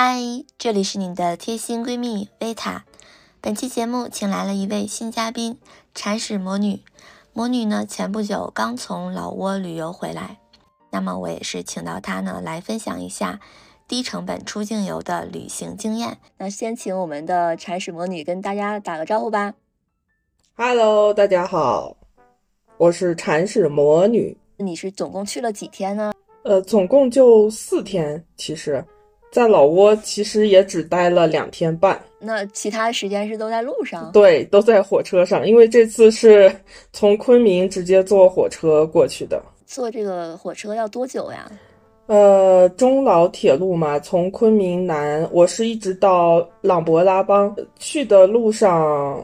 嗨，这里是你的贴心闺蜜维塔。本期节目请来了一位新嘉宾——铲屎魔女。魔女呢，前不久刚从老挝旅游回来，那么我也是请到她呢来分享一下低成本出境游的旅行经验。那先请我们的铲屎魔女跟大家打个招呼吧。Hello，大家好，我是铲屎魔女。你是总共去了几天呢？呃，总共就四天，其实。在老挝其实也只待了两天半，那其他时间是都在路上？对，都在火车上，因为这次是从昆明直接坐火车过去的。坐这个火车要多久呀？呃，中老铁路嘛，从昆明南，我是一直到琅勃拉邦去的路上，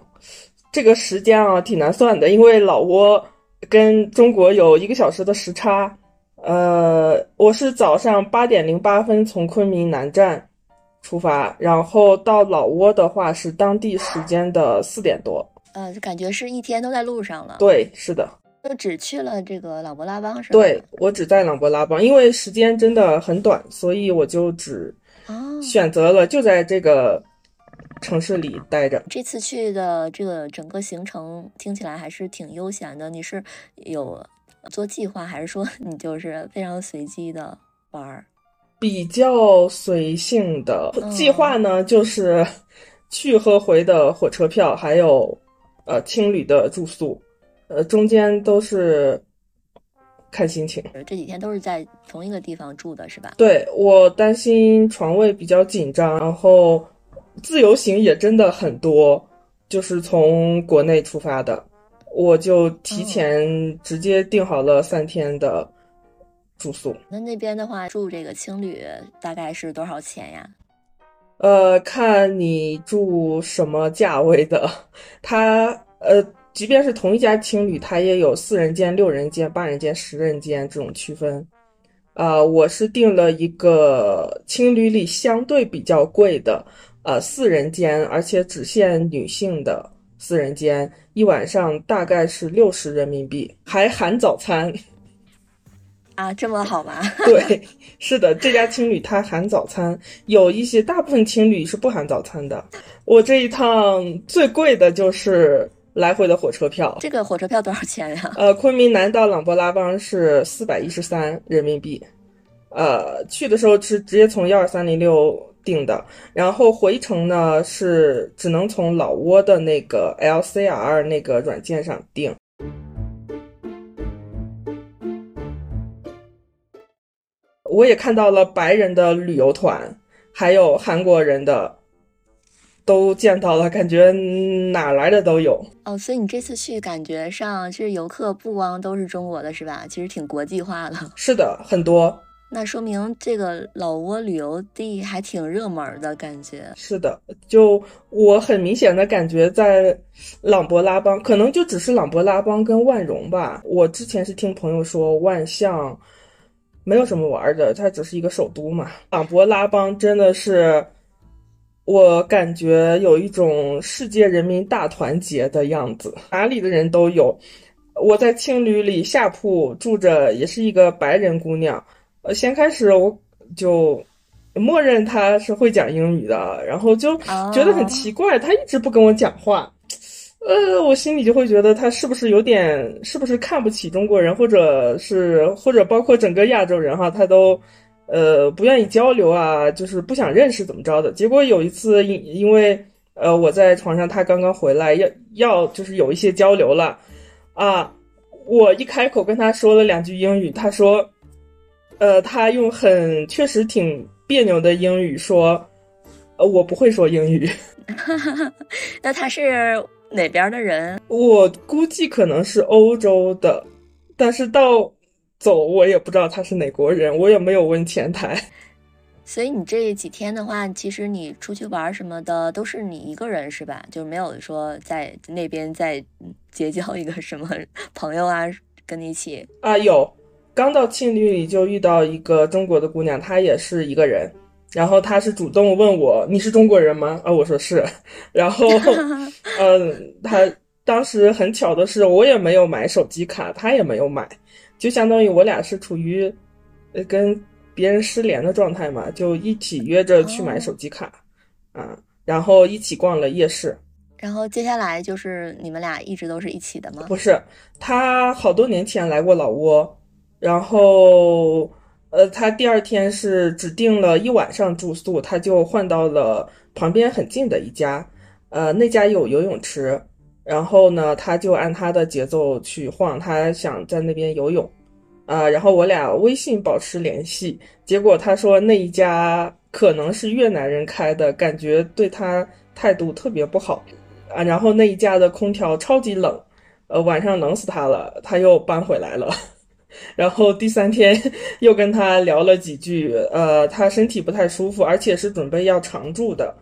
这个时间啊挺难算的，因为老挝跟中国有一个小时的时差。呃，我是早上八点零八分从昆明南站出发，然后到老挝的话是当地时间的四点多。呃，就感觉是一天都在路上了。对，是的。就只去了这个琅勃拉邦是吧？对，我只在琅勃拉邦，因为时间真的很短，所以我就只选择了就在这个城市里待着。这次去的这个整个行程听起来还是挺悠闲的，你是有？做计划还是说你就是非常随机的玩儿？比较随性的计划呢，就是 去和回的火车票，还有呃青旅的住宿，呃中间都是看心情。这几天都是在同一个地方住的是吧？对我担心床位比较紧张，然后自由行也真的很多，就是从国内出发的。我就提前直接订好了三天的住宿。那那边的话，住这个青旅大概是多少钱呀？呃，看你住什么价位的。它呃，即便是同一家青旅，它也有四人间、六人间、八人间、十人间这种区分。啊，我是订了一个青旅里相对比较贵的，呃，四人间，而且只限女性的。四人间一晚上大概是六十人民币，还含早餐啊，这么好吗？对，是的，这家青旅它含早餐，有一些大部分青旅是不含早餐的。我这一趟最贵的就是来回的火车票，这个火车票多少钱呀？呃，昆明南到琅勃拉邦是四百一十三人民币，呃，去的时候是直接从幺二三零六。订的，然后回程呢是只能从老挝的那个 LCR 那个软件上订。我也看到了白人的旅游团，还有韩国人的，都见到了，感觉哪来的都有。哦，所以你这次去感觉上，其实游客不光都是中国的，是吧？其实挺国际化的。是的，很多。那说明这个老挝旅游地还挺热门的感觉。是的，就我很明显的感觉，在琅勃拉邦，可能就只是琅勃拉邦跟万荣吧。我之前是听朋友说，万象没有什么玩的，它只是一个首都嘛。琅勃拉邦真的是，我感觉有一种世界人民大团结的样子，哪里的人都有。我在青旅里下铺住着，也是一个白人姑娘。呃，先开始我就默认他是会讲英语的，然后就觉得很奇怪，他一直不跟我讲话。呃，我心里就会觉得他是不是有点，是不是看不起中国人，或者是或者包括整个亚洲人哈，他都呃不愿意交流啊，就是不想认识怎么着的。结果有一次因因为呃我在床上，他刚刚回来，要要就是有一些交流了啊，我一开口跟他说了两句英语，他说。呃，他用很确实挺别扭的英语说：“呃，我不会说英语。”那他是哪边的人？我估计可能是欧洲的，但是到走我也不知道他是哪国人，我也没有问前台。所以你这几天的话，其实你出去玩什么的都是你一个人是吧？就没有说在那边再结交一个什么朋友啊，跟你一起啊有。刚到庆旅里就遇到一个中国的姑娘，她也是一个人，然后她是主动问我：“你是中国人吗？”啊，我说是，然后，嗯，她当时很巧的是，我也没有买手机卡，她也没有买，就相当于我俩是处于，呃，跟别人失联的状态嘛，就一起约着去买手机卡，啊，然后一起逛了夜市。然后接下来就是你们俩一直都是一起的吗？不是，他好多年前来过老挝，然后呃，他第二天是只订了一晚上住宿，他就换到了旁边很近的一家，呃，那家有游泳池，然后呢，他就按他的节奏去晃，他想在那边游泳。啊，然后我俩微信保持联系，结果他说那一家可能是越南人开的，感觉对他态度特别不好，啊，然后那一家的空调超级冷，呃，晚上冷死他了，他又搬回来了，然后第三天 又跟他聊了几句，呃，他身体不太舒服，而且是准备要常住的，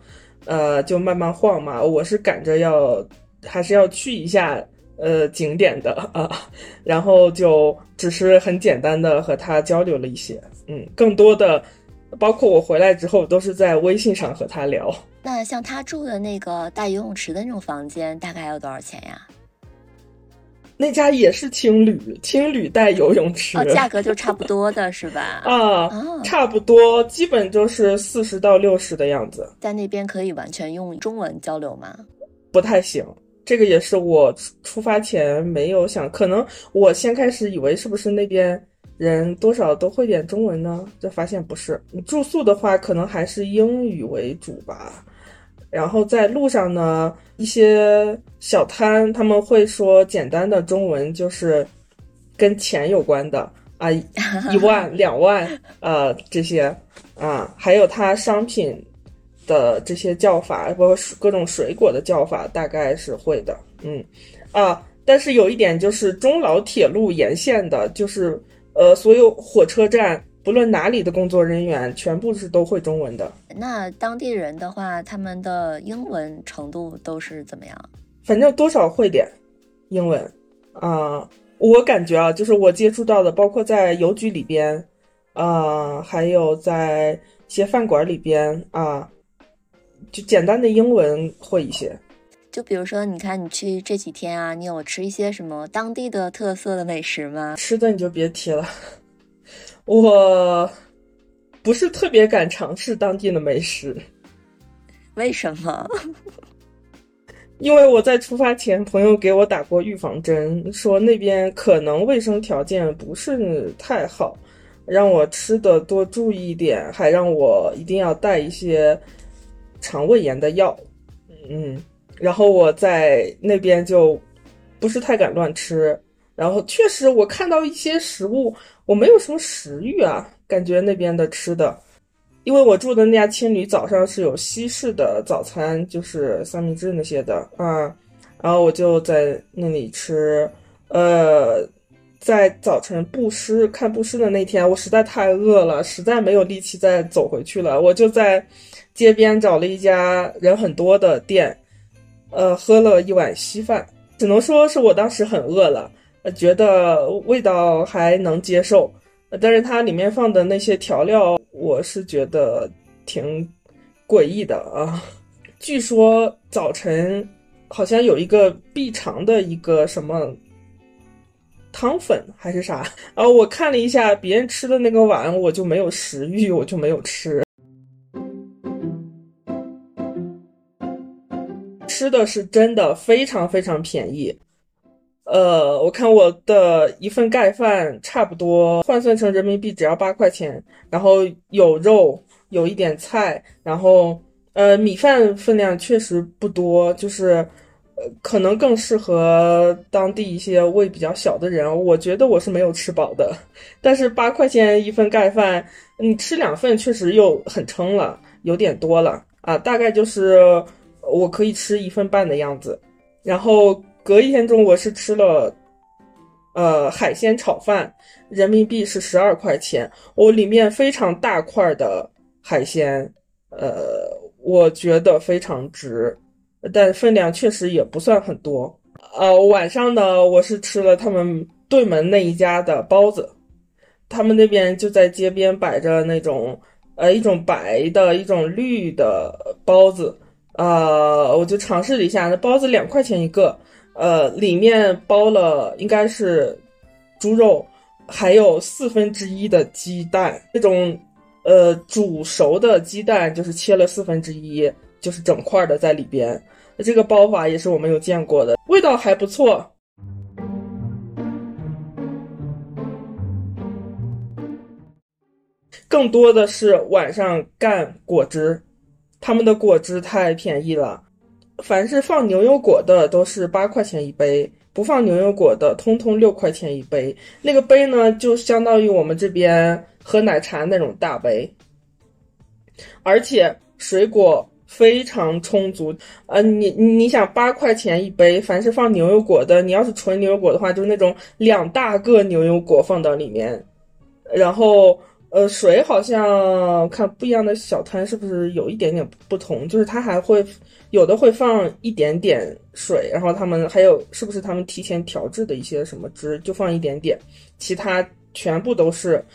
呃，就慢慢晃嘛，我是赶着要，还是要去一下。呃，景点的啊，然后就只是很简单的和他交流了一些，嗯，更多的，包括我回来之后都是在微信上和他聊。那像他住的那个带游泳池的那种房间，大概要多少钱呀？那家也是青旅，青旅带游泳池，哦，价格就差不多的是吧？啊，差不多，基本就是四十到六十的样子。在那边可以完全用中文交流吗？不太行。这个也是我出发前没有想，可能我先开始以为是不是那边人多少都会点中文呢？就发现不是。住宿的话，可能还是英语为主吧。然后在路上呢，一些小摊他们会说简单的中文，就是跟钱有关的啊，一万、两万，呃，这些啊，还有它商品。的这些叫法，包括各种水果的叫法，大概是会的。嗯，啊，但是有一点就是，中老铁路沿线的，就是呃，所有火车站，不论哪里的工作人员，全部是都会中文的。那当地人的话，他们的英文程度都是怎么样？反正多少会点英文啊。我感觉啊，就是我接触到的，包括在邮局里边，啊，还有在一些饭馆里边啊。就简单的英文会一些，就比如说，你看你去这几天啊，你有吃一些什么当地的特色的美食吗？吃的你就别提了，我不是特别敢尝试当地的美食。为什么？因为我在出发前，朋友给我打过预防针，说那边可能卫生条件不是太好，让我吃的多注意一点，还让我一定要带一些。肠胃炎的药，嗯，然后我在那边就不是太敢乱吃，然后确实我看到一些食物，我没有什么食欲啊，感觉那边的吃的，因为我住的那家青旅早上是有西式的早餐，就是三明治那些的啊，然后我就在那里吃，呃，在早晨布施看布施的那天，我实在太饿了，实在没有力气再走回去了，我就在。街边找了一家人很多的店，呃，喝了一碗稀饭，只能说是我当时很饿了，呃，觉得味道还能接受，但是它里面放的那些调料，我是觉得挺诡异的啊。据说早晨好像有一个必尝的一个什么汤粉还是啥，然后我看了一下别人吃的那个碗，我就没有食欲，我就没有吃。吃的是真的非常非常便宜，呃，我看我的一份盖饭差不多换算成人民币只要八块钱，然后有肉，有一点菜，然后呃米饭分量确实不多，就是呃可能更适合当地一些胃比较小的人，我觉得我是没有吃饱的，但是八块钱一份盖饭，你吃两份确实又很撑了，有点多了啊，大概就是。我可以吃一份半的样子，然后隔一天中午我是吃了，呃海鲜炒饭，人民币是十二块钱，我里面非常大块的海鲜，呃我觉得非常值，但分量确实也不算很多。呃晚上呢我是吃了他们对门那一家的包子，他们那边就在街边摆着那种呃一种白的一种绿的包子。呃，我就尝试了一下，那包子两块钱一个，呃，里面包了应该是猪肉，还有四分之一的鸡蛋，这种呃，煮熟的鸡蛋就是切了四分之一，就是整块的在里边。这个包法也是我没有见过的，味道还不错。更多的是晚上干果汁，他们的果汁太便宜了，凡是放牛油果的都是八块钱一杯。不放牛油果的，通通六块钱一杯。那个杯呢，就相当于我们这边喝奶茶那种大杯，而且水果非常充足。呃，你你想八块钱一杯，凡是放牛油果的，你要是纯牛油果的话，就是那种两大个牛油果放到里面，然后。呃，水好像看不一样的小摊是不是有一点点不同？就是它还会有的会放一点点水，然后他们还有是不是他们提前调制的一些什么汁，就放一点点，其他全部都是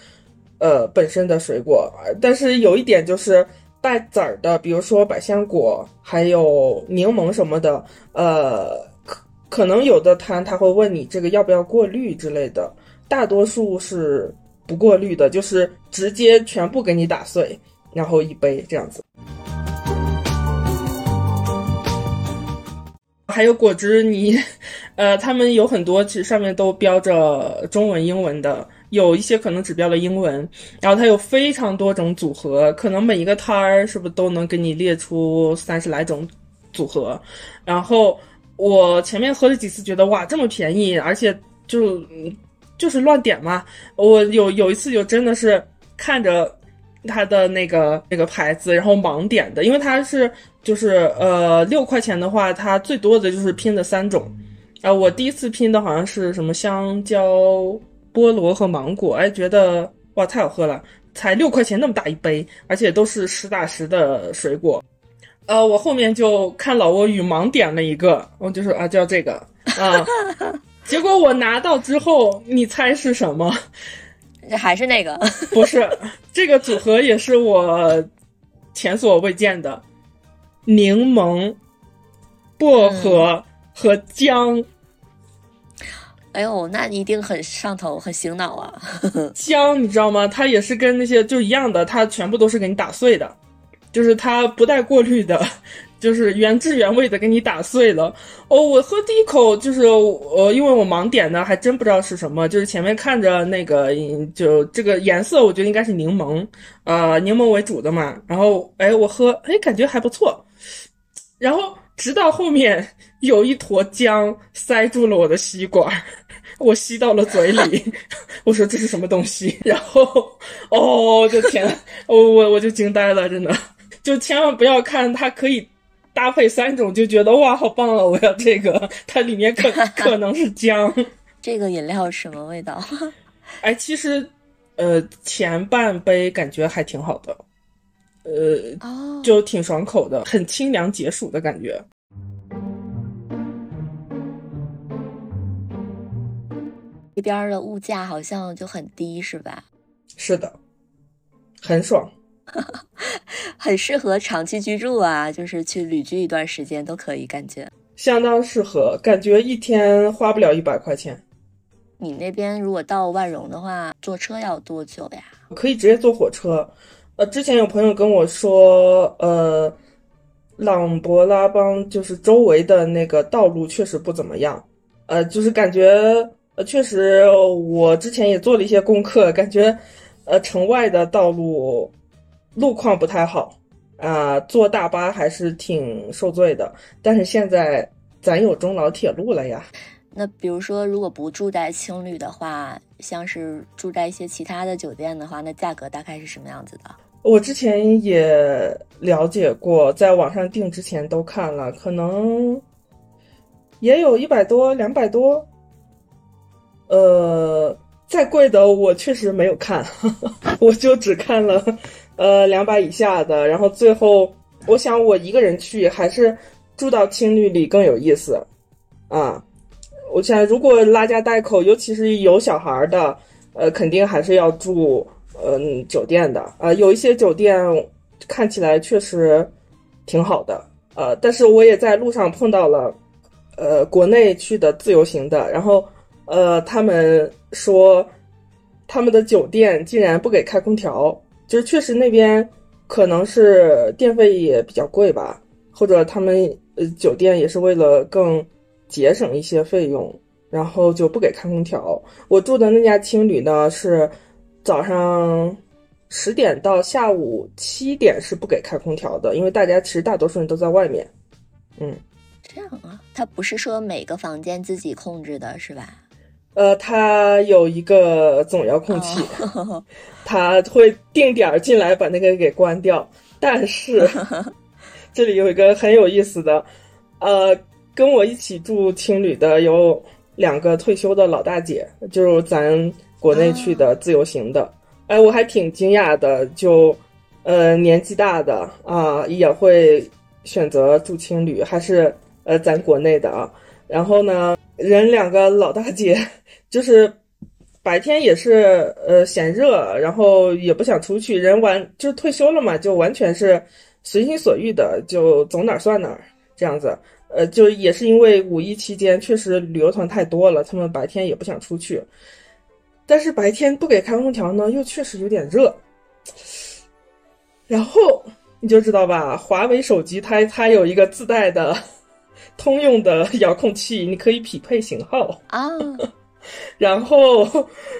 呃本身的水果。但是有一点就是带籽儿的，比如说百香果，还有柠檬什么的，呃，可可能有的摊他会问你这个要不要过滤之类的，大多数是。不过滤的，就是直接全部给你打碎，然后一杯这样子。还有果汁，你，呃，他们有很多，其实上面都标着中文、英文的，有一些可能只标了英文。然后它有非常多种组合，可能每一个摊儿是不是都能给你列出三十来种组合。然后我前面喝了几次，觉得哇，这么便宜，而且就。就是乱点嘛，我有有一次就真的是看着他的那个那个牌子，然后盲点的，因为它是就是呃六块钱的话，它最多的就是拼的三种，啊，我第一次拼的好像是什么香蕉、菠萝和芒果，哎，觉得哇太好喝了，才六块钱那么大一杯，而且都是实打实的水果，呃，我后面就看老挝语盲点了一个，我就说啊叫这个啊。结果我拿到之后，你猜是什么？还是那个？不是，这个组合也是我前所未见的，柠檬、薄荷和姜。哎呦，那一定很上头，很醒脑啊！姜，你知道吗？它也是跟那些就一样的，它全部都是给你打碎的，就是它不带过滤的。就是原汁原味的给你打碎了哦！我喝第一口就是呃，因为我盲点的，还真不知道是什么。就是前面看着那个，就这个颜色，我觉得应该是柠檬，呃，柠檬为主的嘛。然后哎，我喝哎，感觉还不错。然后直到后面有一坨浆塞住了我的吸管，我吸到了嘴里。我说这是什么东西？然后哦，我的天，我我我就惊呆了，真的，就千万不要看它可以。搭配三种就觉得哇，好棒啊！我要这个，它里面可 可能是姜。这个饮料什么味道？哎，其实，呃，前半杯感觉还挺好的，呃，就挺爽口的，很清凉解暑的感觉。这边的物价好像就很低，是吧？是的，很爽。很适合长期居住啊，就是去旅居一段时间都可以，感觉相当适合。感觉一天花不了一百块钱。你那边如果到万荣的话，坐车要多久呀？可以直接坐火车。呃，之前有朋友跟我说，呃，朗勃拉邦就是周围的那个道路确实不怎么样。呃，就是感觉，呃，确实我之前也做了一些功课，感觉，呃，城外的道路。路况不太好，啊，坐大巴还是挺受罪的。但是现在咱有中老铁路了呀。那比如说，如果不住在青旅的话，像是住在一些其他的酒店的话，那价格大概是什么样子的？我之前也了解过，在网上订之前都看了，可能也有一百多、两百多。呃，再贵的我确实没有看，我就只看了。呃，两百以下的，然后最后，我想我一个人去还是住到青旅里更有意思，啊，我想如果拉家带口，尤其是有小孩的，呃，肯定还是要住嗯酒店的，啊，有一些酒店看起来确实挺好的，呃，但是我也在路上碰到了，呃，国内去的自由行的，然后呃，他们说他们的酒店竟然不给开空调。就是确实那边可能是电费也比较贵吧，或者他们呃酒店也是为了更节省一些费用，然后就不给开空调。我住的那家青旅呢是早上十点到下午七点是不给开空调的，因为大家其实大多数人都在外面。嗯，这样啊，他不是说每个房间自己控制的是吧？呃，他有一个总遥控器，它会定点儿进来把那个给关掉。但是 这里有一个很有意思的，呃，跟我一起住青旅的有两个退休的老大姐，就是咱国内去的自由行的。哎，我还挺惊讶的，就呃年纪大的啊也会选择住青旅，还是呃咱国内的啊。然后呢，人两个老大姐。就是白天也是呃嫌热，然后也不想出去，人完就退休了嘛，就完全是随心所欲的，就走哪儿算哪儿这样子。呃，就也是因为五一期间确实旅游团太多了，他们白天也不想出去，但是白天不给开空调呢，又确实有点热。然后你就知道吧，华为手机它它有一个自带的通用的遥控器，你可以匹配型号啊。然后，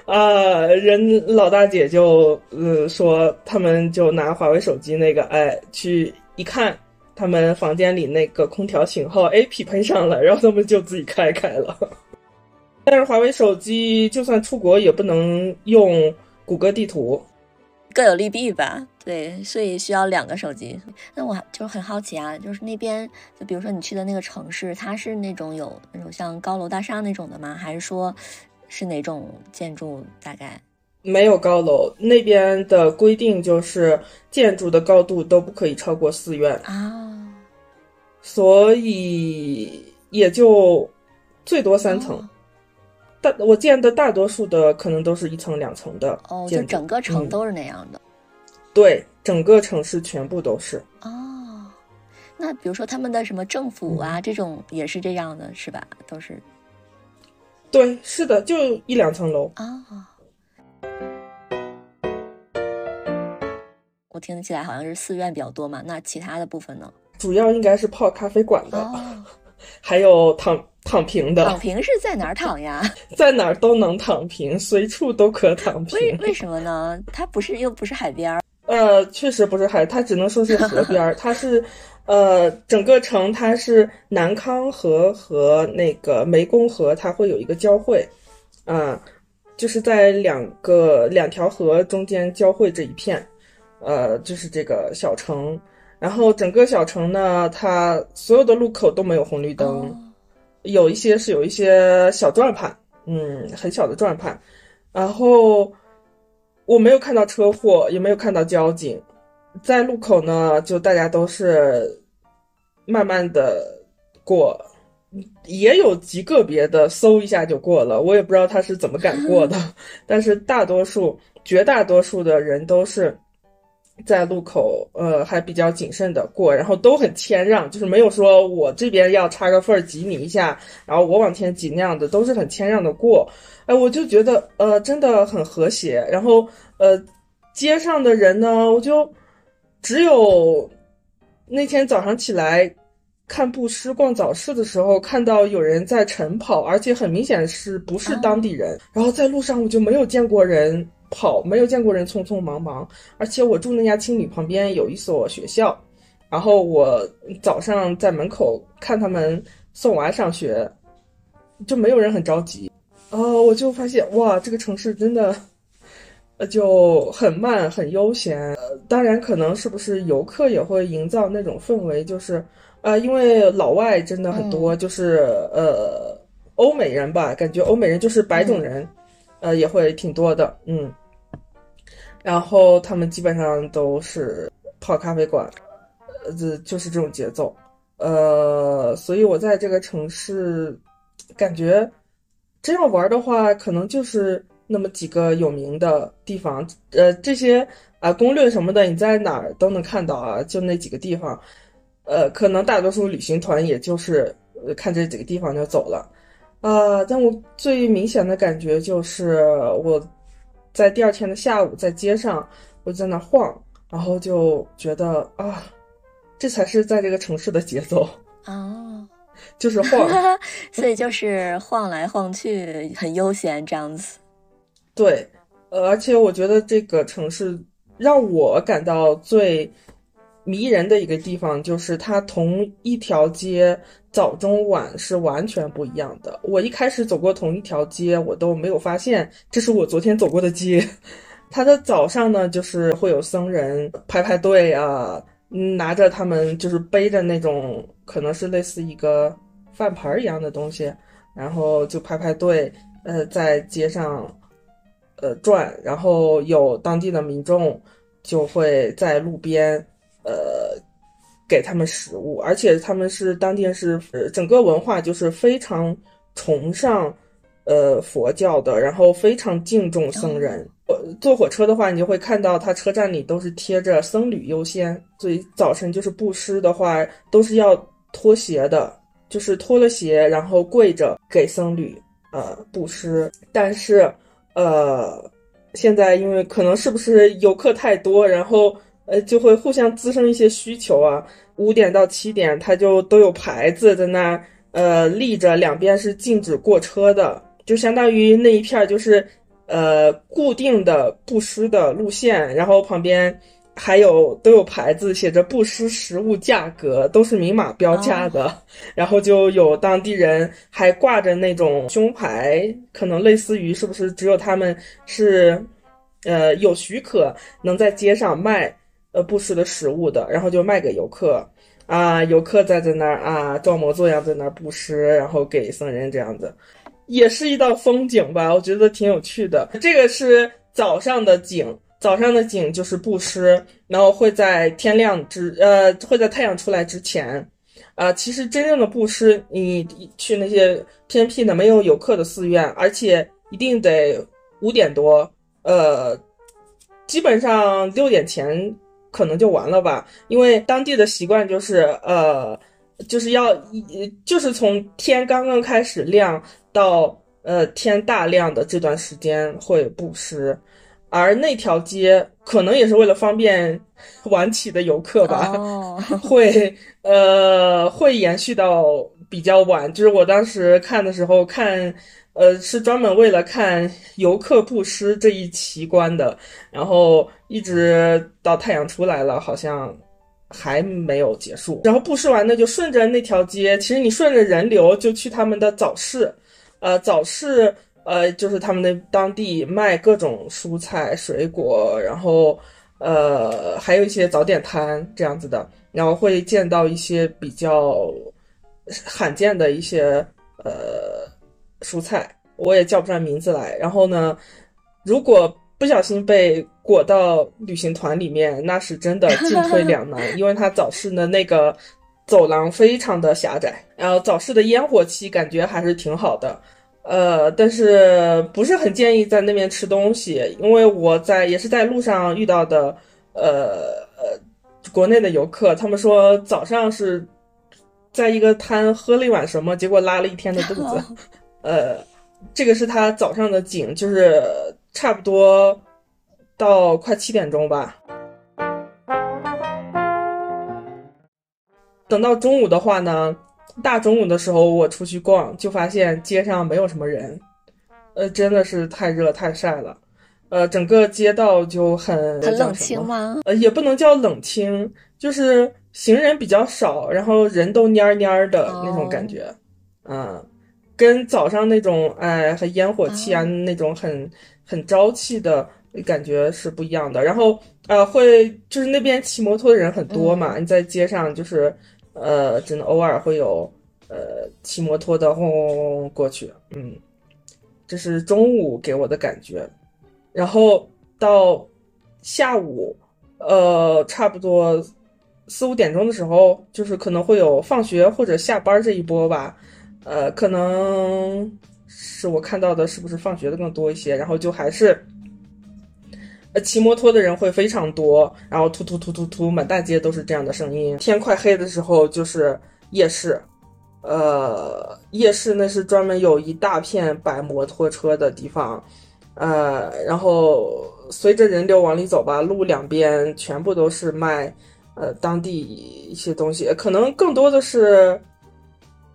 啊，人老大姐就呃说，他们就拿华为手机那个，哎，去一看，他们房间里那个空调型号，哎，匹配上了，然后他们就自己开开了。但是华为手机就算出国也不能用谷歌地图，各有利弊吧？对，所以需要两个手机。那我就很好奇啊，就是那边，就比如说你去的那个城市，它是那种有那种像高楼大厦那种的吗？还是说？是哪种建筑？大概没有高楼，那边的规定就是建筑的高度都不可以超过寺院啊，所以也就最多三层。大我见的大多数的可能都是一层两层的哦，就整个城都是那样的。对，整个城市全部都是哦。那比如说他们的什么政府啊，这种也是这样的，是吧？都是。对，是的，就一两层楼啊。我听起来好像是寺院比较多嘛，那其他的部分呢？主要应该是泡咖啡馆的，还有躺躺平的。躺平是在哪儿躺呀？在哪儿都能躺平，随处都可躺平。为为什么呢？它不是又不是海边儿？呃，确实不是海，它只能说是河边儿，它是。呃，整个城它是南康河和那个湄公河，它会有一个交汇，啊，就是在两个两条河中间交汇这一片，呃，就是这个小城。然后整个小城呢，它所有的路口都没有红绿灯，有一些是有一些小转盘，嗯，很小的转盘。然后我没有看到车祸，也没有看到交警。在路口呢，就大家都是慢慢的过，也有极个别的嗖一下就过了，我也不知道他是怎么敢过的，但是大多数、绝大多数的人都是在路口，呃，还比较谨慎的过，然后都很谦让，就是没有说我这边要插个缝挤你一下，然后我往前挤那样的，都是很谦让的过。哎，我就觉得，呃，真的很和谐。然后，呃，街上的人呢，我就。只有那天早上起来看布施逛早市的时候，看到有人在晨跑，而且很明显是不是当地人。然后在路上我就没有见过人跑，没有见过人匆匆忙忙。而且我住那家青旅旁边有一所学校，然后我早上在门口看他们送娃上学，就没有人很着急。哦，我就发现哇，这个城市真的。呃，就很慢，很悠闲。呃，当然，可能是不是游客也会营造那种氛围，就是，呃，因为老外真的很多，就是呃，欧美人吧，感觉欧美人就是白种人，呃，也会挺多的，嗯。然后他们基本上都是泡咖啡馆，呃，这就是这种节奏。呃，所以我在这个城市，感觉真要玩的话，可能就是。那么几个有名的地方，呃，这些啊攻略什么的，你在哪儿都能看到啊，就那几个地方，呃，可能大多数旅行团也就是看这几个地方就走了，啊，但我最明显的感觉就是我在第二天的下午在街上，我在那晃，然后就觉得啊，这才是在这个城市的节奏哦，就是晃，所以就是晃来晃去，很悠闲这样子。对，呃，而且我觉得这个城市让我感到最迷人的一个地方，就是它同一条街早中晚是完全不一样的。我一开始走过同一条街，我都没有发现这是我昨天走过的街。它的早上呢，就是会有僧人排排队啊，拿着他们就是背着那种可能是类似一个饭盆一样的东西，然后就排排队，呃，在街上。呃，转，然后有当地的民众就会在路边，呃，给他们食物，而且他们是当地是呃整个文化就是非常崇尚呃佛教的，然后非常敬重僧人。坐火车的话，你就会看到他车站里都是贴着僧侣优先，所以早晨就是布施的话都是要脱鞋的，就是脱了鞋然后跪着给僧侣呃布施，但是。呃，现在因为可能是不是游客太多，然后呃就会互相滋生一些需求啊。五点到七点，它就都有牌子在那呃立着，两边是禁止过车的，就相当于那一片就是呃固定的布施的路线，然后旁边。还有都有牌子写着布施食物价格，都是明码标价的。然后就有当地人还挂着那种胸牌，可能类似于是不是只有他们是，呃，有许可能在街上卖呃布施的食物的，然后就卖给游客啊，游客在在那儿啊装模作样在那儿布施，然后给僧人这样子，也是一道风景吧，我觉得挺有趣的。这个是早上的景。早上的景就是布施，然后会在天亮之呃会在太阳出来之前，啊，其实真正的布施，你去那些偏僻的没有游客的寺院，而且一定得五点多，呃，基本上六点前可能就完了吧，因为当地的习惯就是呃就是要就是从天刚刚开始亮到呃天大亮的这段时间会布施。而那条街可能也是为了方便晚起的游客吧，会呃会延续到比较晚。就是我当时看的时候看，呃是专门为了看游客布施这一奇观的，然后一直到太阳出来了，好像还没有结束。然后布施完呢，就顺着那条街，其实你顺着人流就去他们的早市，呃早市。呃，就是他们的当地卖各种蔬菜、水果，然后呃，还有一些早点摊这样子的，然后会见到一些比较罕见的一些呃蔬菜，我也叫不上名字来。然后呢，如果不小心被裹到旅行团里面，那是真的进退两难，因为它早市的那个走廊非常的狭窄，然后早市的烟火气感觉还是挺好的。呃，但是不是很建议在那边吃东西，因为我在也是在路上遇到的，呃呃，国内的游客，他们说早上是在一个摊喝了一碗什么，结果拉了一天的肚子。呃，这个是他早上的景，就是差不多到快七点钟吧。等到中午的话呢？大中午的时候，我出去逛，就发现街上没有什么人，呃，真的是太热太晒了，呃，整个街道就很很冷清吗？呃，也不能叫冷清，就是行人比较少，然后人都蔫蔫的那种感觉，嗯，跟早上那种哎很烟火气啊那种很很朝气的感觉是不一样的。然后呃，会就是那边骑摩托的人很多嘛，你在街上就是。呃，只能偶尔会有，呃，骑摩托的轰轰轰过去，嗯，这是中午给我的感觉，然后到下午，呃，差不多四五点钟的时候，就是可能会有放学或者下班这一波吧，呃，可能是我看到的是不是放学的更多一些，然后就还是。呃，骑摩托的人会非常多，然后突突突突突，满大街都是这样的声音。天快黑的时候就是夜市，呃，夜市那是专门有一大片摆摩托车的地方，呃，然后随着人流往里走吧，路两边全部都是卖呃当地一些东西，可能更多的是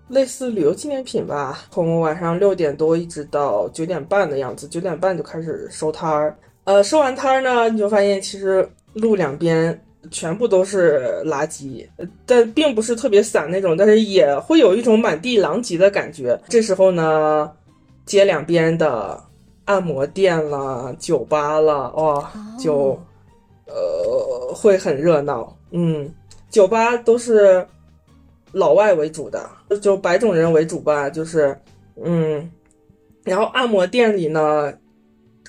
类似旅游纪念品吧。从晚上六点多一直到九点半的样子，九点半就开始收摊儿。呃，收完摊儿呢，你就发现其实路两边全部都是垃圾，但并不是特别散那种，但是也会有一种满地狼藉的感觉。这时候呢，街两边的按摩店了、酒吧了，哇，就呃会很热闹。嗯，酒吧都是老外为主的，就白种人为主吧，就是嗯，然后按摩店里呢。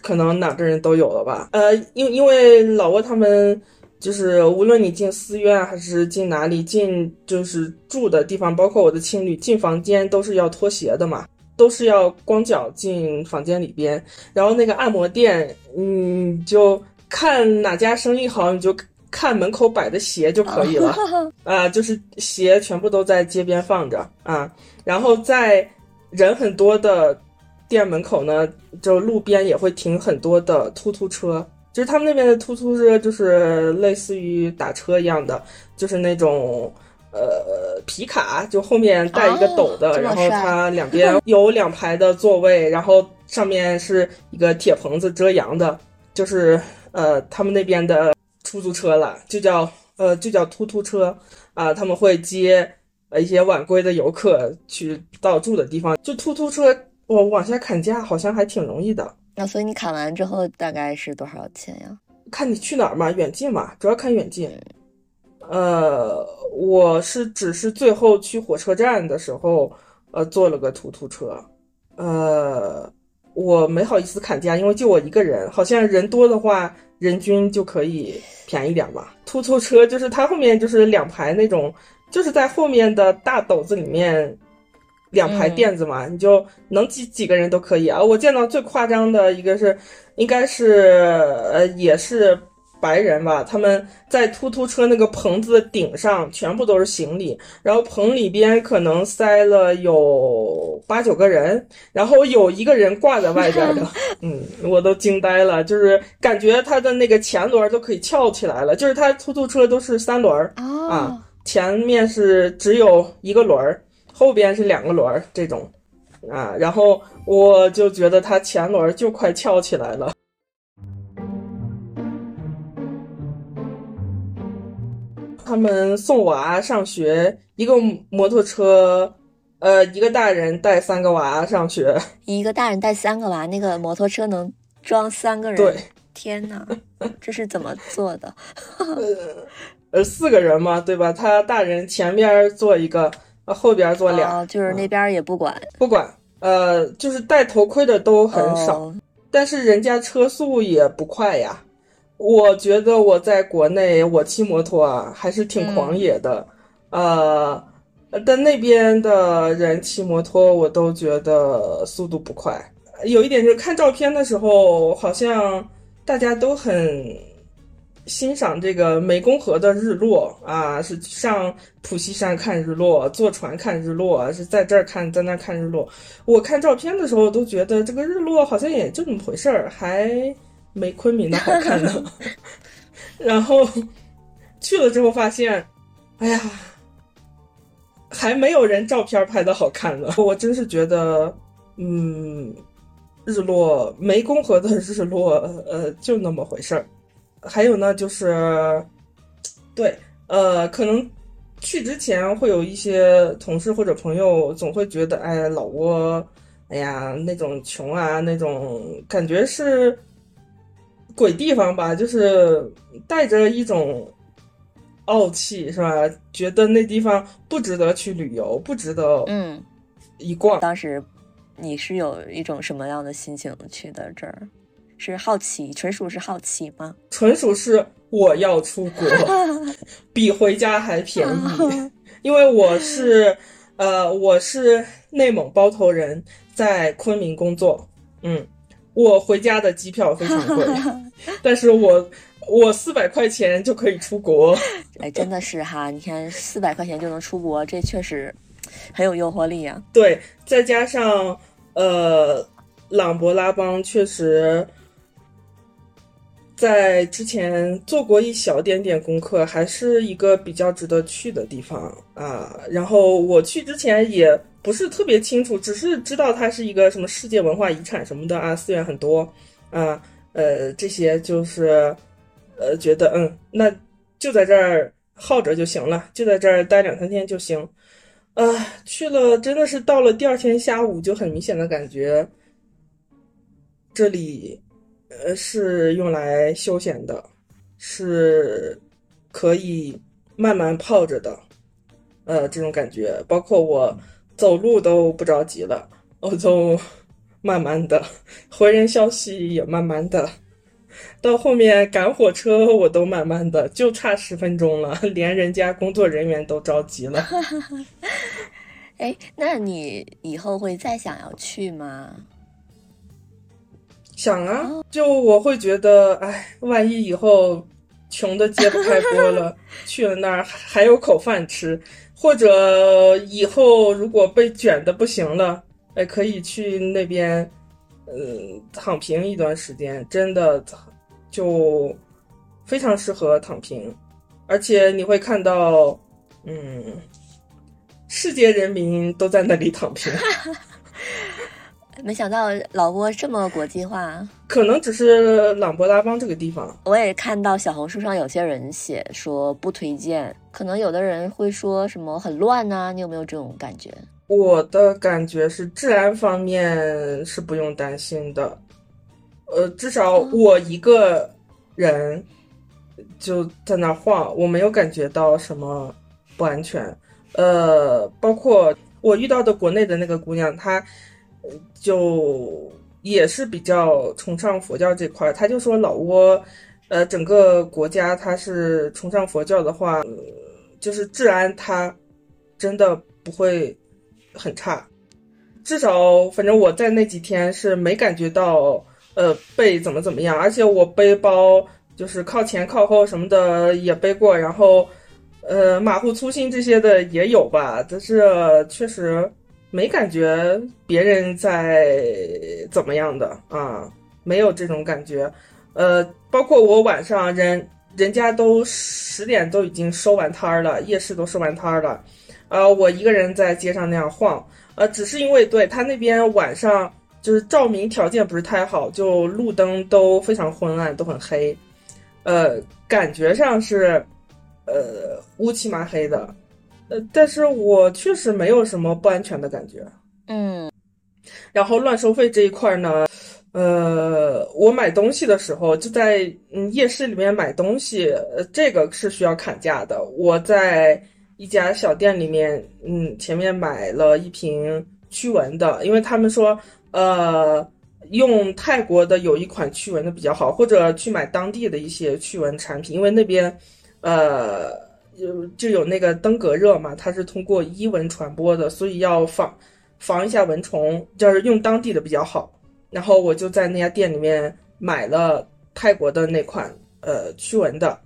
可能哪个人都有了吧？呃，因因为老挝他们就是无论你进寺院还是进哪里，进就是住的地方，包括我的青旅进房间都是要脱鞋的嘛，都是要光脚进房间里边。然后那个按摩店，嗯，就看哪家生意好，你就看门口摆的鞋就可以了。啊，就是鞋全部都在街边放着啊，然后在人很多的。店门口呢，就路边也会停很多的突突车，就是他们那边的突突车，就是类似于打车一样的，就是那种呃皮卡，就后面带一个斗的，然后它两边有两排的座位，然后上面是一个铁棚子遮阳的，就是呃他们那边的出租车了，就叫呃就叫突突车啊，他们会接呃一些晚归的游客去到住的地方，就突突车。我往下砍价好像还挺容易的。那所以你砍完之后大概是多少钱呀？看你去哪儿嘛，远近嘛，主要看远近。呃，我是只是最后去火车站的时候，呃，坐了个突突车。呃，我没好意思砍价，因为就我一个人，好像人多的话，人均就可以便宜点吧。突突车就是它后面就是两排那种，就是在后面的大斗子里面。两排垫子嘛，你就能挤几个人都可以啊！我见到最夸张的一个是，应该是呃也是白人吧，他们在突突车那个棚子的顶上全部都是行李，然后棚里边可能塞了有八九个人，然后有一个人挂在外边的，嗯，我都惊呆了，就是感觉他的那个前轮都可以翘起来了，就是他突突车都是三轮儿啊，前面是只有一个轮儿。后边是两个轮儿这种，啊，然后我就觉得他前轮就快翘起来了。他们送娃上学，一个摩托车，呃，一个大人带三个娃上学。一个大人带三个娃，那个摩托车能装三个人？对，天哪，这是怎么做的？呃，四个人嘛，对吧？他大人前边坐一个。啊，后边坐俩，就是那边也不管，不管，呃，就是戴头盔的都很少，但是人家车速也不快呀。我觉得我在国内我骑摩托啊还是挺狂野的，呃，但那边的人骑摩托我都觉得速度不快。有一点就是看照片的时候，好像大家都很。欣赏这个湄公河的日落啊，是上普西山看日落，坐船看日落，是在这儿看，在那儿看日落。我看照片的时候都觉得这个日落好像也就那么回事儿，还没昆明的好看呢。然后去了之后发现，哎呀，还没有人照片拍的好看呢。我真是觉得，嗯，日落湄公河的日落，呃，就那么回事儿。还有呢，就是，对，呃，可能去之前会有一些同事或者朋友总会觉得，哎，老挝，哎呀，那种穷啊，那种感觉是鬼地方吧，就是带着一种傲气，是吧？觉得那地方不值得去旅游，不值得，嗯，一逛。当时你是有一种什么样的心情去的这儿？是好奇，纯属是好奇吗？纯属是我要出国，比回家还便宜。因为我是，呃，我是内蒙包头人，在昆明工作。嗯，我回家的机票非常贵，但是我我四百块钱就可以出国。哎，真的是哈，你看四百块钱就能出国，这确实很有诱惑力啊。对，再加上呃。朗勃拉邦确实。在之前做过一小点点功课，还是一个比较值得去的地方啊。然后我去之前也不是特别清楚，只是知道它是一个什么世界文化遗产什么的啊，资源很多啊。呃，这些就是呃，觉得嗯，那就在这儿耗着就行了，就在这儿待两三天就行。啊，去了真的是到了第二天下午，就很明显的感觉这里。呃，是用来休闲的，是可以慢慢泡着的，呃，这种感觉，包括我走路都不着急了，我就慢慢的，回人消息也慢慢的，到后面赶火车我都慢慢的，就差十分钟了，连人家工作人员都着急了。哎，那你以后会再想要去吗？想啊，就我会觉得，哎，万一以后穷的揭不开锅了，去了那儿还有口饭吃，或者以后如果被卷的不行了，哎，可以去那边，嗯，躺平一段时间，真的就非常适合躺平，而且你会看到，嗯，世界人民都在那里躺平。没想到老挝这么国际化，可能只是朗勃拉邦这个地方。我也看到小红书上有些人写说不推荐，可能有的人会说什么很乱呐，你有没有这种感觉？我的感觉是治安方面是不用担心的，呃，至少我一个人就在那晃，我没有感觉到什么不安全。呃，包括我遇到的国内的那个姑娘，她。就也是比较崇尚佛教这块，她就说老挝，呃，整个国家它是崇尚佛教的话，就是治安它真的不会很差，至少反正我在那几天是没感觉到呃背怎么怎么样，而且我背包就是靠前靠后什么的也背过，然后呃马虎粗心这些的也有吧，但是确实。没感觉别人在怎么样的啊，没有这种感觉，呃，包括我晚上人人家都十点都已经收完摊儿了，夜市都收完摊儿了，呃，我一个人在街上那样晃，呃，只是因为对他那边晚上就是照明条件不是太好，就路灯都非常昏暗，都很黑，呃，感觉上是呃乌漆麻黑的。呃，但是我确实没有什么不安全的感觉。嗯，然后乱收费这一块呢，呃，我买东西的时候就在嗯夜市里面买东西，呃，这个是需要砍价的。我在一家小店里面，嗯，前面买了一瓶驱蚊的，因为他们说，呃，用泰国的有一款驱蚊的比较好，或者去买当地的一些驱蚊产品，因为那边，呃。有就有那个登革热嘛，它是通过伊蚊传播的，所以要防防一下蚊虫，就是用当地的比较好。然后我就在那家店里面买了泰国的那款呃驱蚊的，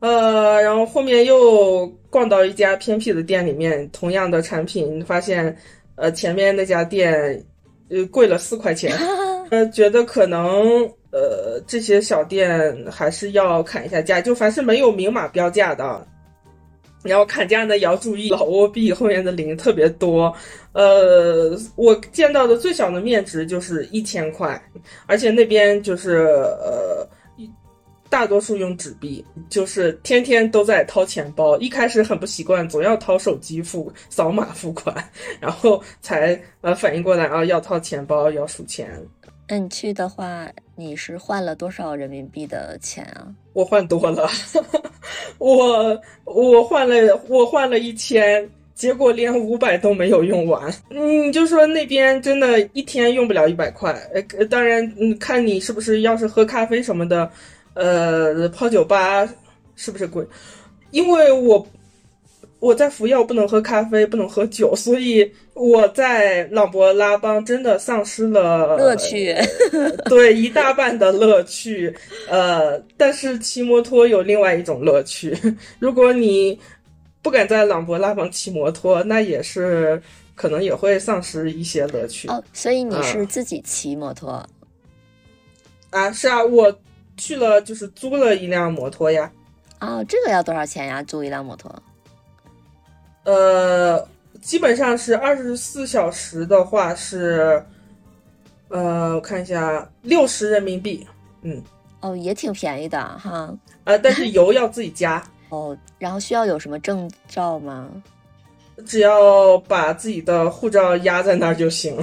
呃，然后后面又逛到一家偏僻的店里面，同样的产品，发现呃前面那家店呃贵了四块钱，呃，觉得可能呃这些小店还是要砍一下价，就凡是没有明码标价的。然后砍价呢也要注意，老挝币后面的零特别多，呃，我见到的最小的面值就是一千块，而且那边就是呃，大多数用纸币，就是天天都在掏钱包。一开始很不习惯，总要掏手机付扫码付款，然后才呃反应过来啊，要掏钱包要数钱。那你去的话，你是换了多少人民币的钱啊？我换多了，我我换了我换了一千，结果连五百都没有用完。你就说那边真的一天用不了一百块。呃，当然，嗯，看你是不是要是喝咖啡什么的，呃，泡酒吧是不是贵？因为我。我在服药，不能喝咖啡，不能喝酒，所以我在朗勃拉邦真的丧失了乐趣，对一大半的乐趣。呃，但是骑摩托有另外一种乐趣。如果你不敢在朗勃拉邦骑摩托，那也是可能也会丧失一些乐趣。哦，所以你是自己骑摩托？啊，是啊，我去了，就是租了一辆摩托呀。哦，这个要多少钱呀？租一辆摩托？呃，基本上是二十四小时的话是，呃，我看一下，六十人民币。嗯，哦，也挺便宜的哈。呃，但是油要自己加。哦，然后需要有什么证照吗？只要把自己的护照压在那儿就行。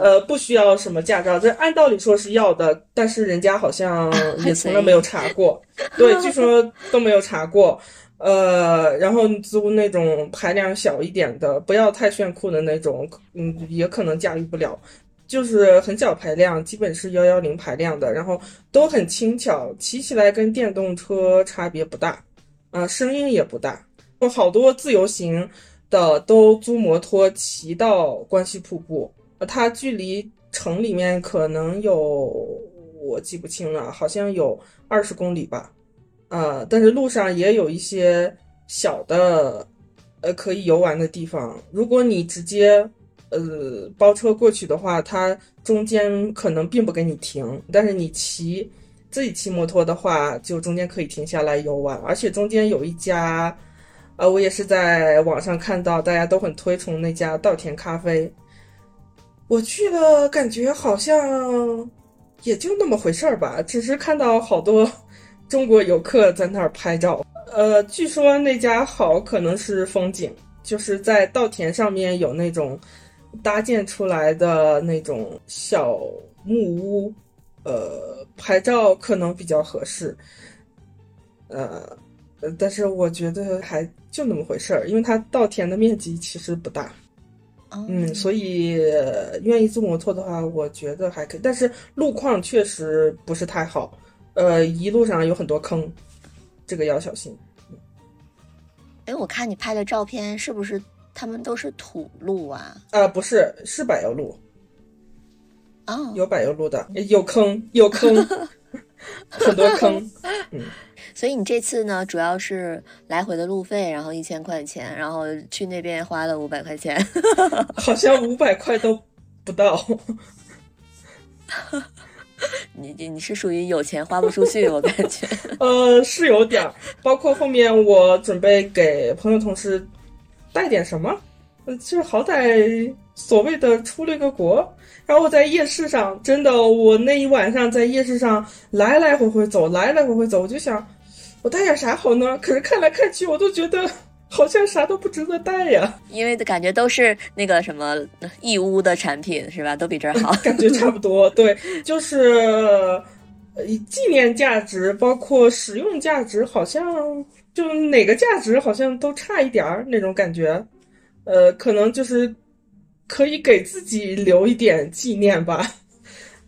呃，不需要什么驾照，这按道理说是要的，但是人家好像也从来没有查过。对，据说都没有查过。呃，然后租那种排量小一点的，不要太炫酷的那种，嗯，也可能驾驭不了。就是很小排量，基本是幺幺零排量的，然后都很轻巧，骑起来跟电动车差别不大，啊，声音也不大。有好多自由行的都租摩托骑到关西瀑布。它距离城里面可能有，我记不清了，好像有二十公里吧，呃，但是路上也有一些小的，呃，可以游玩的地方。如果你直接，呃，包车过去的话，它中间可能并不给你停，但是你骑自己骑摩托的话，就中间可以停下来游玩，而且中间有一家，呃，我也是在网上看到大家都很推崇那家稻田咖啡。我去了，感觉好像也就那么回事儿吧，只是看到好多中国游客在那儿拍照。呃，据说那家好，可能是风景，就是在稻田上面有那种搭建出来的那种小木屋，呃，拍照可能比较合适。呃，但是我觉得还就那么回事儿，因为它稻田的面积其实不大。嗯，所以愿意租摩托的话，我觉得还可以，但是路况确实不是太好，呃，一路上有很多坑，这个要小心。哎，我看你拍的照片，是不是他们都是土路啊？啊，不是，是柏油路。哦，有柏油路的，有坑，有坑，很多坑。嗯。所以你这次呢，主要是来回的路费，然后一千块钱，然后去那边花了五百块钱，好像五百块都不到。你你你是属于有钱花不出去，我感觉。呃，是有点儿，包括后面我准备给朋友同事带点什么，就是好歹所谓的出了个国。然后我在夜市上，真的，我那一晚上在夜市上来来回回走，来来回回走，我就想。我带点啥好呢？可是看来看去，我都觉得好像啥都不值得带呀。因为感觉都是那个什么义乌的产品，是吧？都比这儿好。感觉差不多，对，就是纪念价值，包括使用价值，好像就哪个价值好像都差一点儿那种感觉。呃，可能就是可以给自己留一点纪念吧。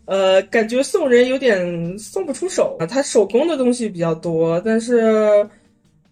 呃，感觉送人有点送不出手啊。他手工的东西比较多，但是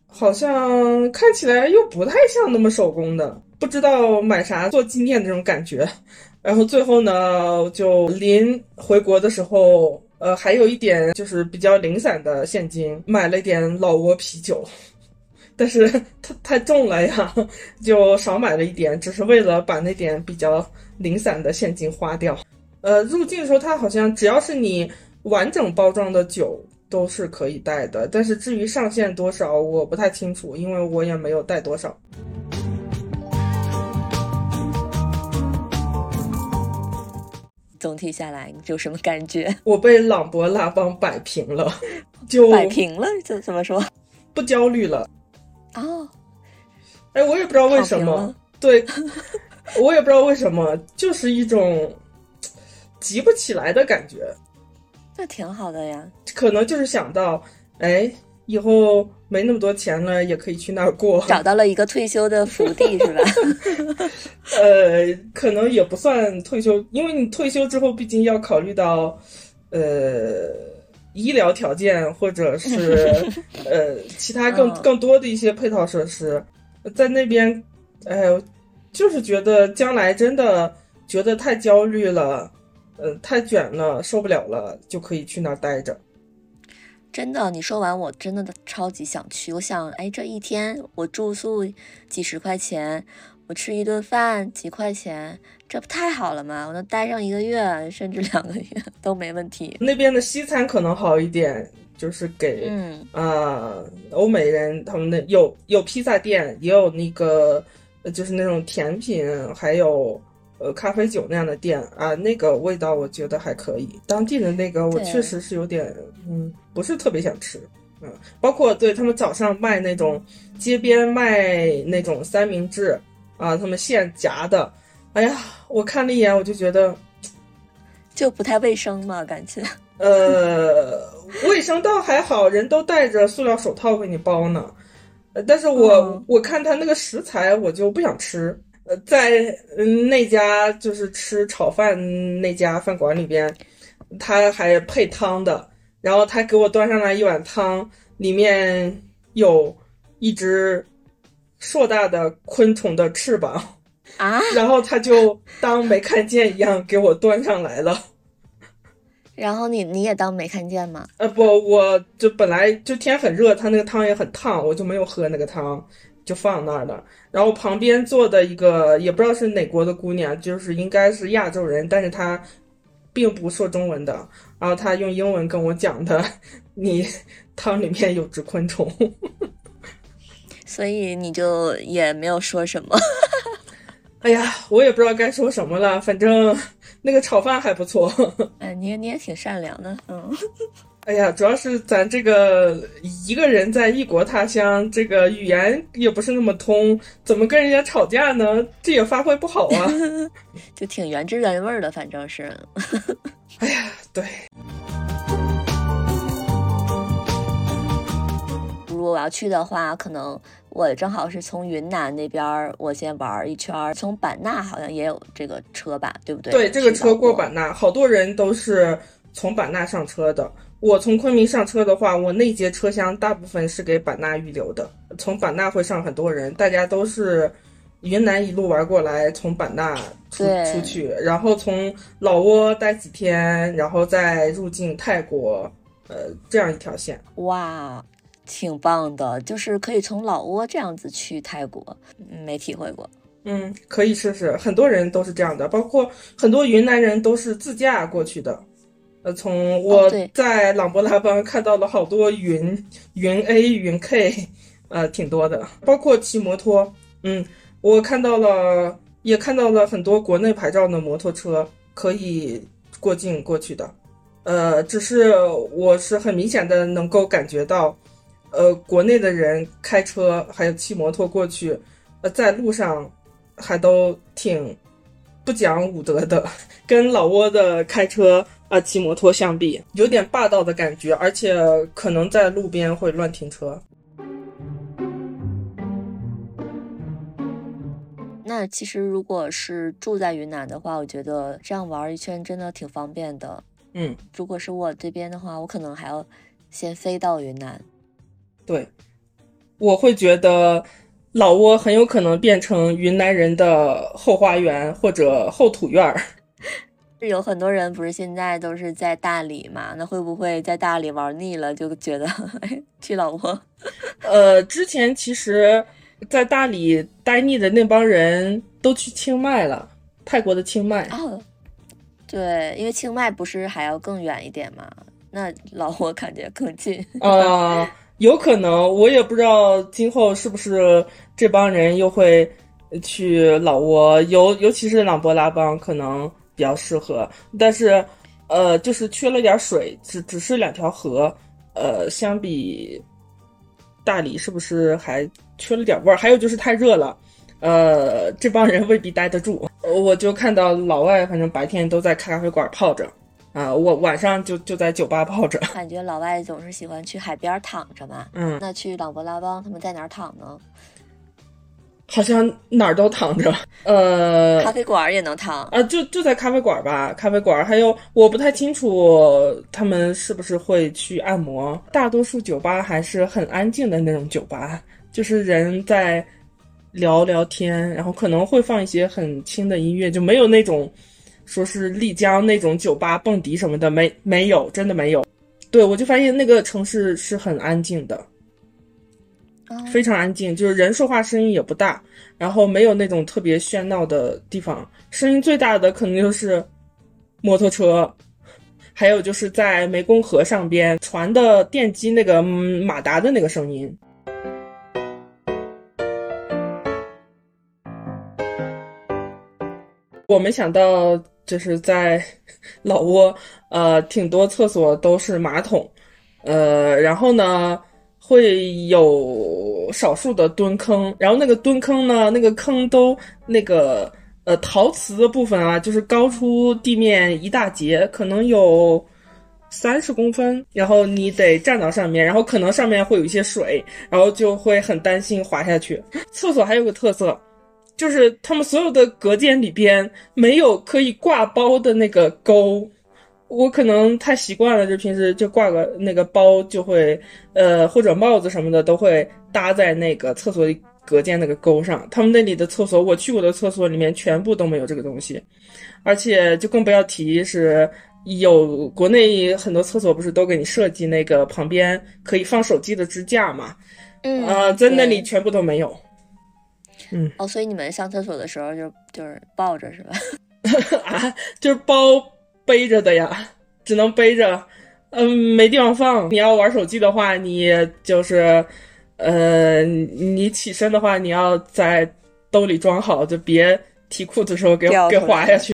好像看起来又不太像那么手工的，不知道买啥做纪念那种感觉。然后最后呢，就临回国的时候，呃，还有一点就是比较零散的现金，买了一点老挝啤酒，但是它太重了呀，就少买了一点，只是为了把那点比较零散的现金花掉。呃，入境的时候，它好像只要是你完整包装的酒都是可以带的，但是至于上限多少，我不太清楚，因为我也没有带多少。总体下来，你有什么感觉？我被朗博拉邦摆平了，就摆平了，这怎么说？不焦虑了。哦，哎，我也不知道为什么，对，我也不知道为什么，就是一种。急不起来的感觉，那挺好的呀。可能就是想到，哎，以后没那么多钱了，也可以去那儿过。找到了一个退休的福地，是吧？呃，可能也不算退休，因为你退休之后，毕竟要考虑到，呃，医疗条件或者是 呃其他更更多的一些配套设施，在那边，哎，就是觉得将来真的觉得太焦虑了。呃，太卷了，受不了了，就可以去那儿待着。真的，你说完，我真的超级想去。我想，哎，这一天我住宿几十块钱，我吃一顿饭几块钱，这不太好了吗？我能待上一个月，甚至两个月都没问题。那边的西餐可能好一点，就是给嗯啊欧美人他们的有有披萨店，也有那个呃就是那种甜品，还有呃咖啡酒那样的店啊，那个味道我觉得还可以。当地的那个我确实是有点嗯不是特别想吃。嗯，包括对他们早上卖那种街边卖那种三明治啊，他们现夹的，哎呀，我看了一眼我就觉得就不太卫生嘛，感觉。呃，卫生倒还好，人都戴着塑料手套给你包呢。呃，但是我、嗯我看他那个食材，我就不想吃。呃，在嗯那家就是吃炒饭那家饭馆里边，他还配汤的，然后他给我端上来一碗汤，里面有一只硕大的昆虫的翅膀，啊，然后他就当没看见一样给我端上来了。然后你你也当没看见吗？呃不，我就本来就天很热，他那个汤也很烫，我就没有喝那个汤，就放那儿了。然后旁边坐的一个也不知道是哪国的姑娘，就是应该是亚洲人，但是她并不说中文的。然后她用英文跟我讲的，你汤里面有只昆虫。所以你就也没有说什么。哎呀，我也不知道该说什么了，反正那个炒饭还不错。哎，你也你也挺善良的，嗯。哎呀，主要是咱这个一个人在异国他乡，这个语言也不是那么通，怎么跟人家吵架呢？这也发挥不好啊。就挺原汁原味儿的，反正是。哎呀，对，如果我要去的话，可能我正好是从云南那边儿，我先玩一圈儿。从版纳好像也有这个车吧，对不对？对，这个车过版纳，好多人都是从版纳上车的。我从昆明上车的话，我那节车厢大部分是给版纳预留的。从版纳会上很多人，大家都是云南一路玩过来，从版纳出出去，然后从老挝待几天，然后再入境泰国，呃，这样一条线。哇，挺棒的，就是可以从老挝这样子去泰国，嗯没体会过。嗯，可以试试，很多人都是这样的，包括很多云南人都是自驾过去的。呃，从我在朗勃拉邦看到了好多云云 A、云 K，呃，挺多的，包括骑摩托。嗯，我看到了，也看到了很多国内牌照的摩托车可以过境过去的。呃，只是我是很明显的能够感觉到，呃，国内的人开车还有骑摩托过去，呃，在路上还都挺不讲武德的，跟老挝的开车啊、骑摩托相比，有点霸道的感觉，而且可能在路边会乱停车。那其实如果是住在云南的话，我觉得这样玩一圈真的挺方便的。嗯，如果是我这边的话，我可能还要先飞到云南。对，我会觉得老挝很有可能变成云南人的后花园或者后土院儿。有很多人不是现在都是在大理嘛？那会不会在大理玩腻了，就觉得哎去老挝？呃，之前其实，在大理待腻的那帮人都去清迈了，泰国的清迈。哦，对，因为清迈不是还要更远一点嘛？那老挝感觉更近。啊、有可能，我也不知道今后是不是这帮人又会去老挝，尤尤其是朗勃拉邦可能比较适合，但是呃，就是缺了点水，只只是两条河，呃，相比大理是不是还缺了点味儿？还有就是太热了。呃，这帮人未必待得住。呃我就看到老外，反正白天都在咖啡馆泡着，啊、我晚上就就在酒吧泡着。感觉老外总是喜欢去海边儿躺着嘛。嗯，那去朗勃拉邦他们在哪儿躺呢？好像哪儿都躺着，呃，咖啡馆儿也能躺。啊，就就在咖啡馆吧，咖啡馆，还有我不太清楚他们是不是会去按摩。大多数酒吧还是很安静的那种酒吧，就是人在聊聊天，然后可能会放一些很轻的音乐，就没有那种说是丽江那种酒吧蹦迪什么的，没没有，真的没有。对我就发现那个城市是很安静的。非常安静，就是人说话声音也不大，然后没有那种特别喧闹的地方，声音最大的可能就是摩托车，还有就是在湄公河上边船的电机那个马达的那个声音。我没想到，就是在老挝，呃，挺多厕所都是马桶，呃，然后呢，会有少数的蹲坑，然后那个蹲坑呢，那个坑都那个呃陶瓷的部分啊，就是高出地面一大截，可能有三十公分，然后你得站到上面，然后可能上面会有一些水，然后就会很担心滑下去。厕所还有个特色。就是他们所有的隔间里边没有可以挂包的那个钩，我可能太习惯了，就平时就挂个那个包就会，呃，或者帽子什么的都会搭在那个厕所里隔间那个钩上。他们那里的厕所，我去过的厕所里面全部都没有这个东西，而且就更不要提是有国内很多厕所不是都给你设计那个旁边可以放手机的支架嘛？嗯啊，在那里全部都没有。嗯哦，所以你们上厕所的时候就就是抱着是吧？啊，就是包背着的呀，只能背着，嗯，没地方放。你要玩手机的话，你就是，呃，你起身的话，你要在兜里装好，就别提裤子的时候给给滑下去。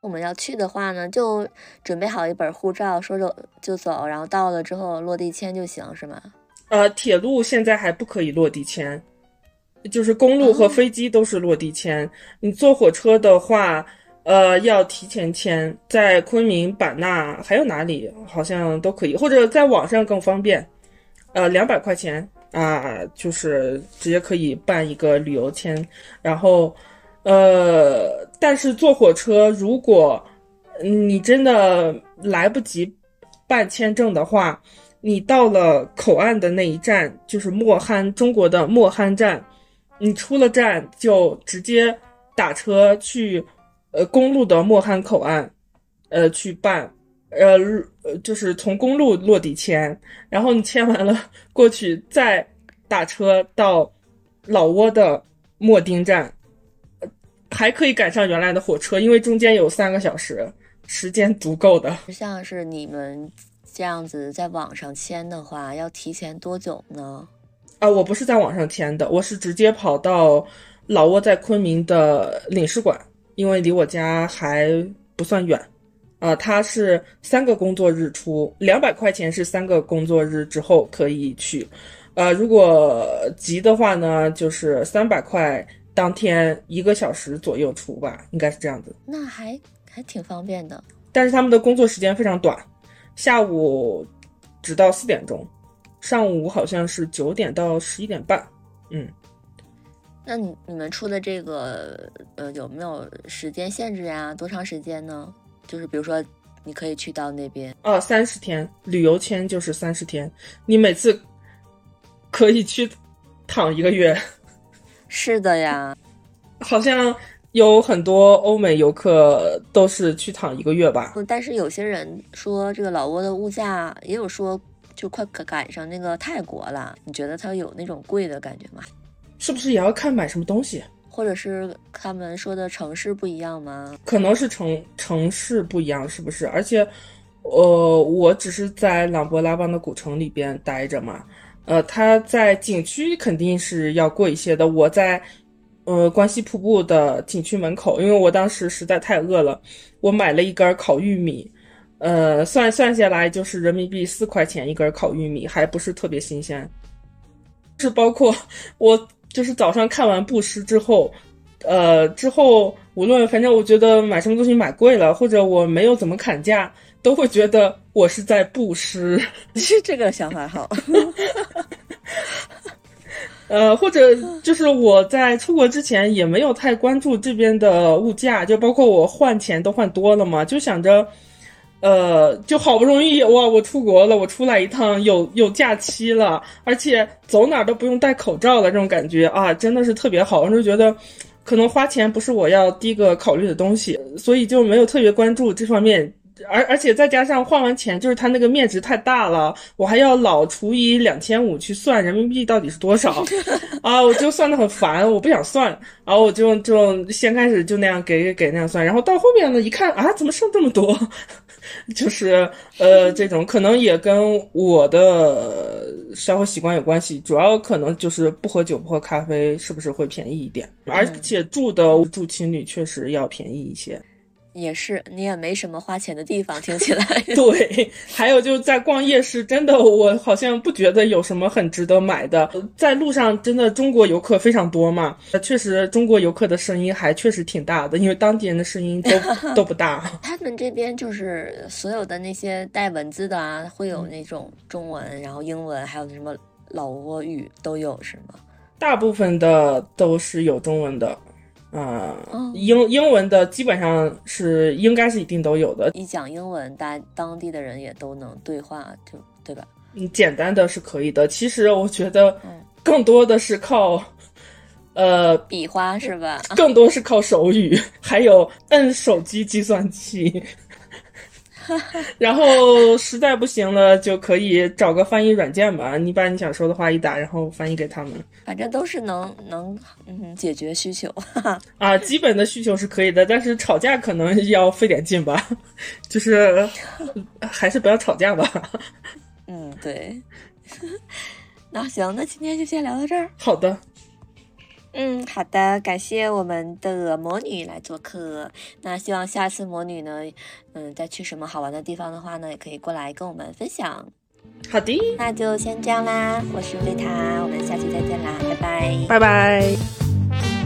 我们要去的话呢，就准备好一本护照，说走就走，然后到了之后落地签就行，是吗？呃，铁路现在还不可以落地签，就是公路和飞机都是落地签。你坐火车的话，呃，要提前签，在昆明、版纳还有哪里好像都可以，或者在网上更方便。呃，两百块钱啊，就是直接可以办一个旅游签。然后，呃，但是坐火车，如果你真的来不及办签证的话。你到了口岸的那一站，就是莫罕，中国的莫罕站。你出了站就直接打车去，呃，公路的莫汉口岸，呃，去办，呃，就是从公路落地签，然后你签完了过去，再打车到老挝的莫丁站，还可以赶上原来的火车，因为中间有三个小时，时间足够的。像是你们。这样子在网上签的话，要提前多久呢？啊，我不是在网上签的，我是直接跑到老挝在昆明的领事馆，因为离我家还不算远。啊，他是三个工作日出，两百块钱是三个工作日之后可以去。呃，如果急的话呢，就是三百块当天一个小时左右出吧，应该是这样子。那还还挺方便的，但是他们的工作时间非常短。下午只到四点钟，上午好像是九点到十一点半。嗯，那你你们出的这个呃有没有时间限制呀？多长时间呢？就是比如说你可以去到那边哦，三十天旅游签就是三十天，你每次可以去躺一个月。是的呀，好像。有很多欧美游客都是去躺一个月吧，但是有些人说这个老挝的物价也有说就快赶上那个泰国了，你觉得它有那种贵的感觉吗？是不是也要看买什么东西，或者是他们说的城市不一样吗？可能是城城市不一样，是不是？而且，呃，我只是在朗勃拉邦的古城里边待着嘛，呃，它在景区肯定是要贵一些的。我在。呃，关西瀑布的景区门口，因为我当时实在太饿了，我买了一根烤玉米，呃，算算下来就是人民币四块钱一根烤玉米，还不是特别新鲜。是包括我就是早上看完布施之后，呃，之后无论反正我觉得买什么东西买贵了，或者我没有怎么砍价，都会觉得我是在布施。这个想法好。呃，或者就是我在出国之前也没有太关注这边的物价，就包括我换钱都换多了嘛，就想着，呃，就好不容易哇，我出国了，我出来一趟有有假期了，而且走哪都不用戴口罩了，这种感觉啊，真的是特别好，我就觉得可能花钱不是我要第一个考虑的东西，所以就没有特别关注这方面而而且再加上换完钱，就是它那个面值太大了，我还要老除以两千五去算人民币到底是多少 啊，我就算的很烦，我不想算，然后我就就先开始就那样给给那样算，然后到后面呢一看啊，怎么剩这么多？就是呃，这种可能也跟我的生活习惯有关系，主要可能就是不喝酒不喝咖啡，是不是会便宜一点？而且住的住青旅确实要便宜一些。也是，你也没什么花钱的地方，听起来。对，还有就是在逛夜市，真的我好像不觉得有什么很值得买的。在路上，真的中国游客非常多嘛，确实中国游客的声音还确实挺大的，因为当地人的声音都 都不大。他们这边就是所有的那些带文字的啊，会有那种中文，然后英文，还有什么老挝语都有，是吗？大部分的都是有中文的。啊，英英文的基本上是应该是一定都有的。一讲英文，大当地的人也都能对话，就对吧？嗯，简单的是可以的。其实我觉得，更多的是靠，呃，比划是吧？更多是靠手语，还有摁手机计算器。然后实在不行了，就可以找个翻译软件吧。你把你想说的话一打，然后翻译给他们。反正都是能能嗯解决需求 啊，基本的需求是可以的，但是吵架可能要费点劲吧。就是还是不要吵架吧。嗯，对。那行，那今天就先聊到这儿。好的。嗯，好的，感谢我们的魔女来做客。那希望下次魔女呢，嗯，再去什么好玩的地方的话呢，也可以过来跟我们分享。好的，那就先这样啦。我是瑞塔，我们下期再见啦，拜拜，拜拜。